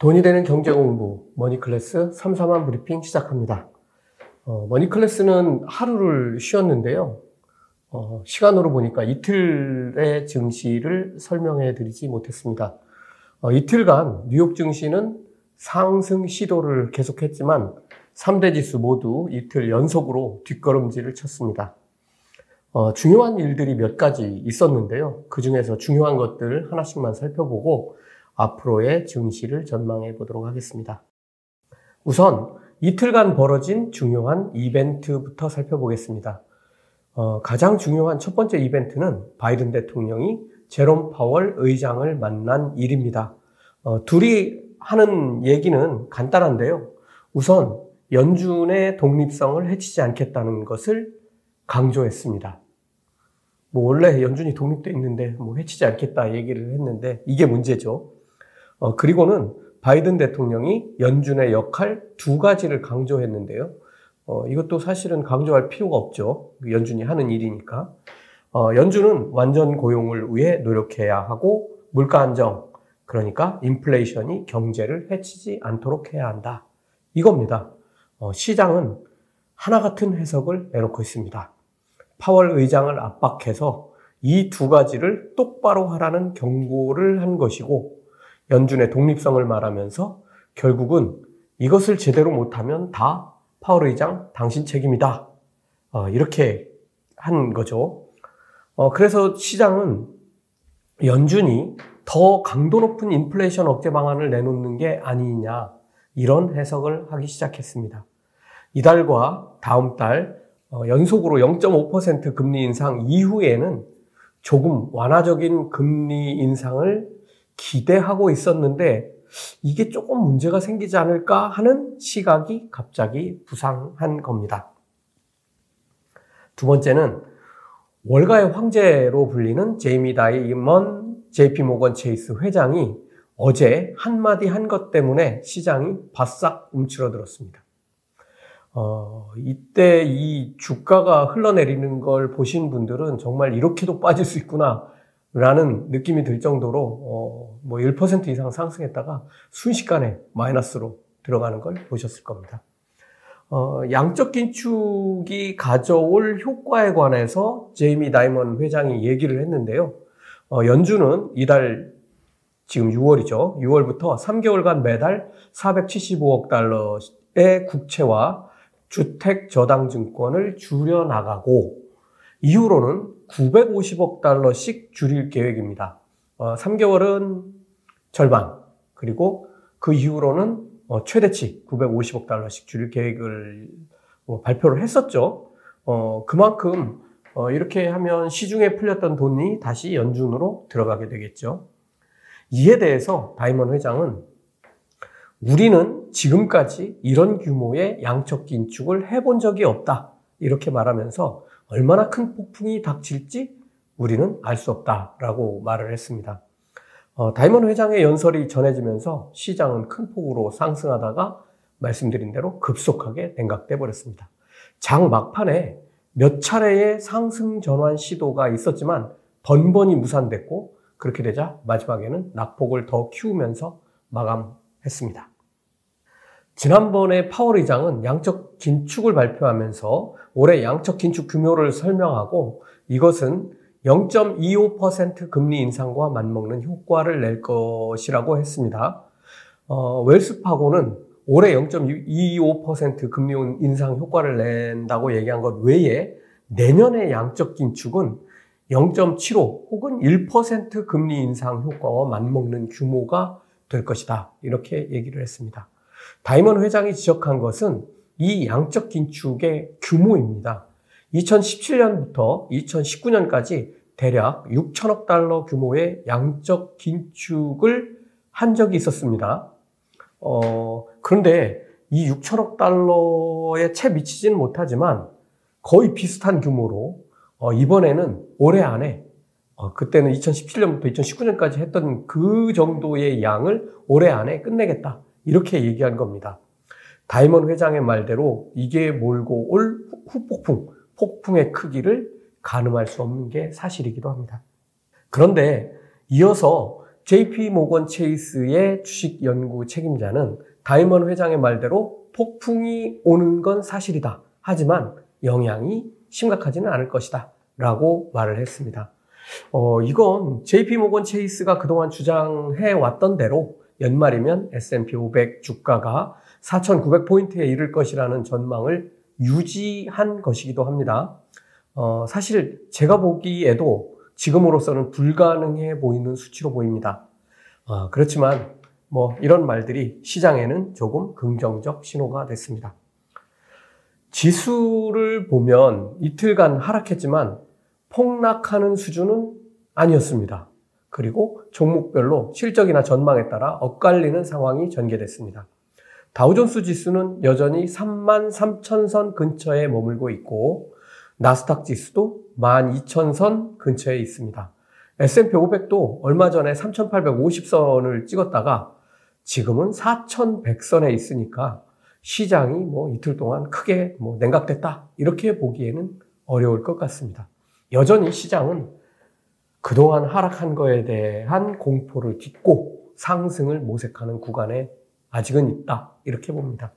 돈이 되는 경제 공부 머니클래스 3, 4만 브리핑 시작합니다. 어, 머니클래스는 하루를 쉬었는데요. 어, 시간으로 보니까 이틀의 증시를 설명해 드리지 못했습니다. 어, 이틀간 뉴욕 증시는 상승 시도를 계속했지만 3대 지수 모두 이틀 연속으로 뒷걸음질을 쳤습니다. 어, 중요한 일들이 몇 가지 있었는데요. 그 중에서 중요한 것들 하나씩만 살펴보고 앞으로의 증시를 전망해 보도록 하겠습니다. 우선 이틀간 벌어진 중요한 이벤트부터 살펴보겠습니다. 어, 가장 중요한 첫 번째 이벤트는 바이든 대통령이 제롬 파월 의장을 만난 일입니다. 어, 둘이 하는 얘기는 간단한데요. 우선 연준의 독립성을 해치지 않겠다는 것을 강조했습니다. 뭐 원래 연준이 독립돼 있는데 뭐 해치지 않겠다 얘기를 했는데 이게 문제죠. 어, 그리고는 바이든 대통령이 연준의 역할 두 가지를 강조했는데요. 어, 이것도 사실은 강조할 필요가 없죠. 연준이 하는 일이니까. 어, 연준은 완전 고용을 위해 노력해야 하고 물가 안정, 그러니까 인플레이션이 경제를 해치지 않도록 해야 한다. 이겁니다. 어, 시장은 하나 같은 해석을 내놓고 있습니다. 파월 의장을 압박해서 이 두 가지를 똑바로 하라는 경고를 한 것이고 연준의 독립성을 말하면서 결국은 이것을 제대로 못하면 다 파월 의장 당신 책임이다. 어, 이렇게 한 거죠. 어, 그래서 시장은 연준이 더 강도 높은 인플레이션 억제 방안을 내놓는 게 아니냐 이런 해석을 하기 시작했습니다. 이달과 다음 달 어, 연속으로 0.5% 금리 인상 이후에는 조금 완화적인 금리 인상을 기대하고 있었는데 이게 조금 문제가 생기지 않을까 하는 시각이 갑자기 부상한 겁니다. 두 번째는 월가의 황제로 불리는 제이미 다이먼 JP 모건 체이스 회장이 어제 한마디 한 것 때문에 시장이 바싹 움츠러들었습니다. 어, 이때 이 주가가 흘러내리는 걸 보신 분들은 정말 이렇게도 빠질 수 있구나 라는 느낌이 들 정도로 어, 뭐1% 이상 상승했다가 순식간에 마이너스로 들어가는 걸 보셨을 겁니다. 어, 양적 긴축이 가져올 효과에 관해서 제이미 다이먼 회장이 얘기를 했는데요. 어, 연준은 이달 지금 6월이죠. 6월부터 3개월간 매달 475억 달러의 국채와 주택 저당 증권을 줄여 나가고 이후로는 950억 달러씩 줄일 계획입니다. 어, 3개월은 절반, 그리고 그 이후로는 어, 최대치 950억 달러씩 줄일 계획을 뭐 발표를 했었죠. 어, 그만큼 어, 이렇게 하면 시중에 풀렸던 돈이 다시 연준으로 들어가게 되겠죠. 이에 대해서 다이먼 회장은 우리는 지금까지 이런 규모의 양적 긴축을 해본 적이 없다. 이렇게 말하면서 얼마나 큰 폭풍이 닥칠지 우리는 알 수 없다라고 말을 했습니다. 어, 다이먼 회장의 연설이 전해지면서 시장은 큰 폭으로 상승하다가 말씀드린 대로 급속하게 냉각돼 버렸습니다. 장 막판에 몇 차례의 상승 전환 시도가 있었지만 번번이 무산됐고 그렇게 되자 마지막에는 낙폭을 더 키우면서 마감했습니다. 지난번에 파월 의장은 양적 긴축을 발표하면서 올해 양적 긴축 규모를 설명하고 이것은 0.25% 금리 인상과 맞먹는 효과를 낼 것이라고 했습니다. 어, 웰스파고는 올해 0.25% 금리 인상 효과를 낸다고 얘기한 것 외에 내년의 양적 긴축은 0.75 혹은 1% 금리 인상 효과와 맞먹는 규모가 될 것이다. 이렇게 얘기를 했습니다. 다이먼 회장이 지적한 것은 이 양적 긴축의 규모입니다. 2017년부터 2019년까지 대략 6천억 달러 규모의 양적 긴축을 한 적이 있었습니다. 어, 그런데 이 6천억 달러에 채 미치지는 못하지만 거의 비슷한 규모로 어, 이번에는 올해 안에 어, 그때는 2017년부터 2019년까지 했던 그 정도의 양을 올해 안에 끝내겠다. 이렇게 얘기한 겁니다. 다이먼 회장의 말대로 이게 몰고 올 후폭풍, 폭풍의 크기를 가늠할 수 없는 게 사실이기도 합니다. 그런데 이어서 JP 모건 체이스의 주식 연구 책임자는 다이먼 회장의 말대로 폭풍이 오는 건 사실이다. 하지만 영향이 심각하지는 않을 것이다. 라고 말을 했습니다. 어, 이건 JP 모건 체이스가 그동안 주장해 왔던 대로 연말이면 S&P 500 주가가 4,900포인트에 이를 것이라는 전망을 유지한 것이기도 합니다. 어, 사실 제가 보기에도 지금으로서는 불가능해 보이는 수치로 보입니다. 어, 그렇지만 뭐 이런 말들이 시장에는 조금 긍정적 신호가 됐습니다. 지수를 보면 이틀간 하락했지만 폭락하는 수준은 아니었습니다. 그리고 종목별로 실적이나 전망에 따라 엇갈리는 상황이 전개됐습니다. 다우존스 지수는 여전히 3만 3천선 근처에 머물고 있고 나스닥 지수도 12,000선 근처에 있습니다. S&P 500도 얼마 전에 3,850선을 찍었다가 지금은 4,100선에 있으니까 시장이 뭐 이틀 동안 크게 뭐 냉각됐다 이렇게 보기에는 어려울 것 같습니다. 여전히 시장은 그동안 하락한 거에 대한 공포를 딛고 상승을 모색하는 구간에 아직은 있다. 이렇게 봅니다.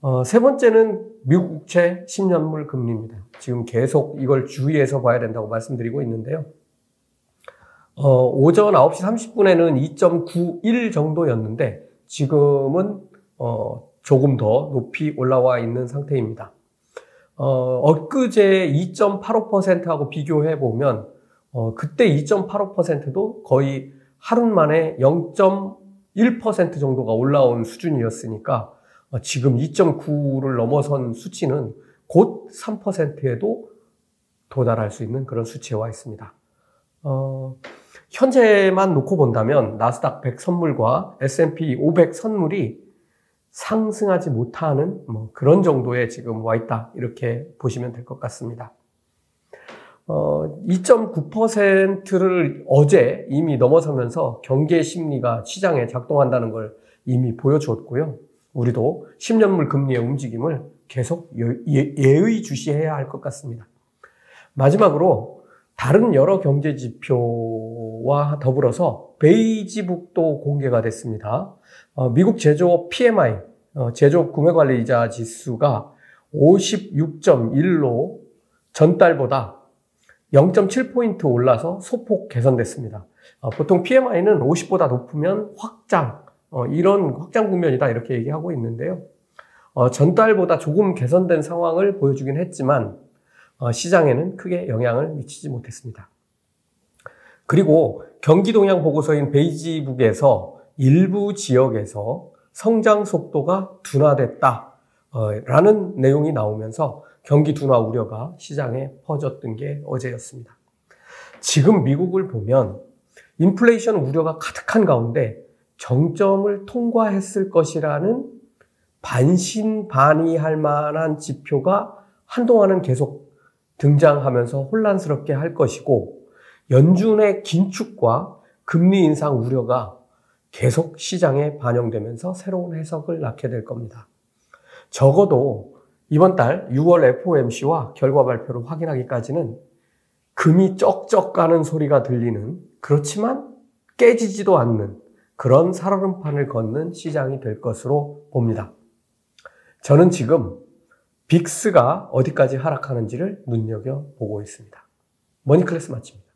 어, 세 번째는 미국 국채 10년물 금리입니다. 지금 계속 이걸 주의해서 봐야 된다고 말씀드리고 있는데요. 어, 오전 9시 30분에는 2.91 정도였는데 지금은 어, 조금 더 높이 올라와 있는 상태입니다. 어, 엊그제 2.85%하고 비교해 보면 어, 그때 2.85%도 거의 하루 만에 0.1% 정도가 올라온 수준이었으니까 어, 지금 2.9를 넘어선 수치는 곧 3%에도 도달할 수 있는 그런 수치에 와 있습니다. 어, 현재만 놓고 본다면 나스닥 100 선물과 S&P 500 선물이 상승하지 못하는 뭐 그런 정도에 지금 와 있다 이렇게 보시면 될 것 같습니다. 어, 2.9%를 어제 이미 넘어서면서 경계 심리가 시장에 작동한다는 걸 이미 보여주었고요. 우리도 10년물 금리의 움직임을 계속 예, 예의 주시해야 할 것 같습니다. 마지막으로 다른 여러 경제 지표와 더불어서 베이지북도 공개가 됐습니다. 어, 미국 제조업 PMI, 어, 제조업 구매관리이자 지수가 56.1로 전달보다 0.7포인트 올라서 소폭 개선됐습니다. 어, 보통 PMI는 50보다 높으면 확장, 어, 이런 확장 국면이다 이렇게 얘기하고 있는데요. 어, 전달보다 조금 개선된 상황을 보여주긴 했지만 어, 시장에는 크게 영향을 미치지 못했습니다. 그리고 경기 동향 보고서인 베이지북에서 일부 지역에서 성장 속도가 둔화됐다 어, 라는 내용이 나오면서 경기 둔화 우려가 시장에 퍼졌던 게 어제였습니다. 지금 미국을 보면 인플레이션 우려가 가득한 가운데 정점을 통과했을 것이라는 반신반의할 만한 지표가 한동안은 계속 등장하면서 혼란스럽게 할 것이고 연준의 긴축과 금리 인상 우려가 계속 시장에 반영되면서 새로운 해석을 낳게 될 겁니다. 적어도 이번 달 6월 FOMC와 결과 발표를 확인하기까지는 금이 쩍쩍 가는 소리가 들리는 그렇지만 깨지지도 않는 그런 살얼음판을 걷는 시장이 될 것으로 봅니다. 저는 지금 VIX가 어디까지 하락하는지를 눈여겨보고 있습니다. 머니클래스 마칩니다.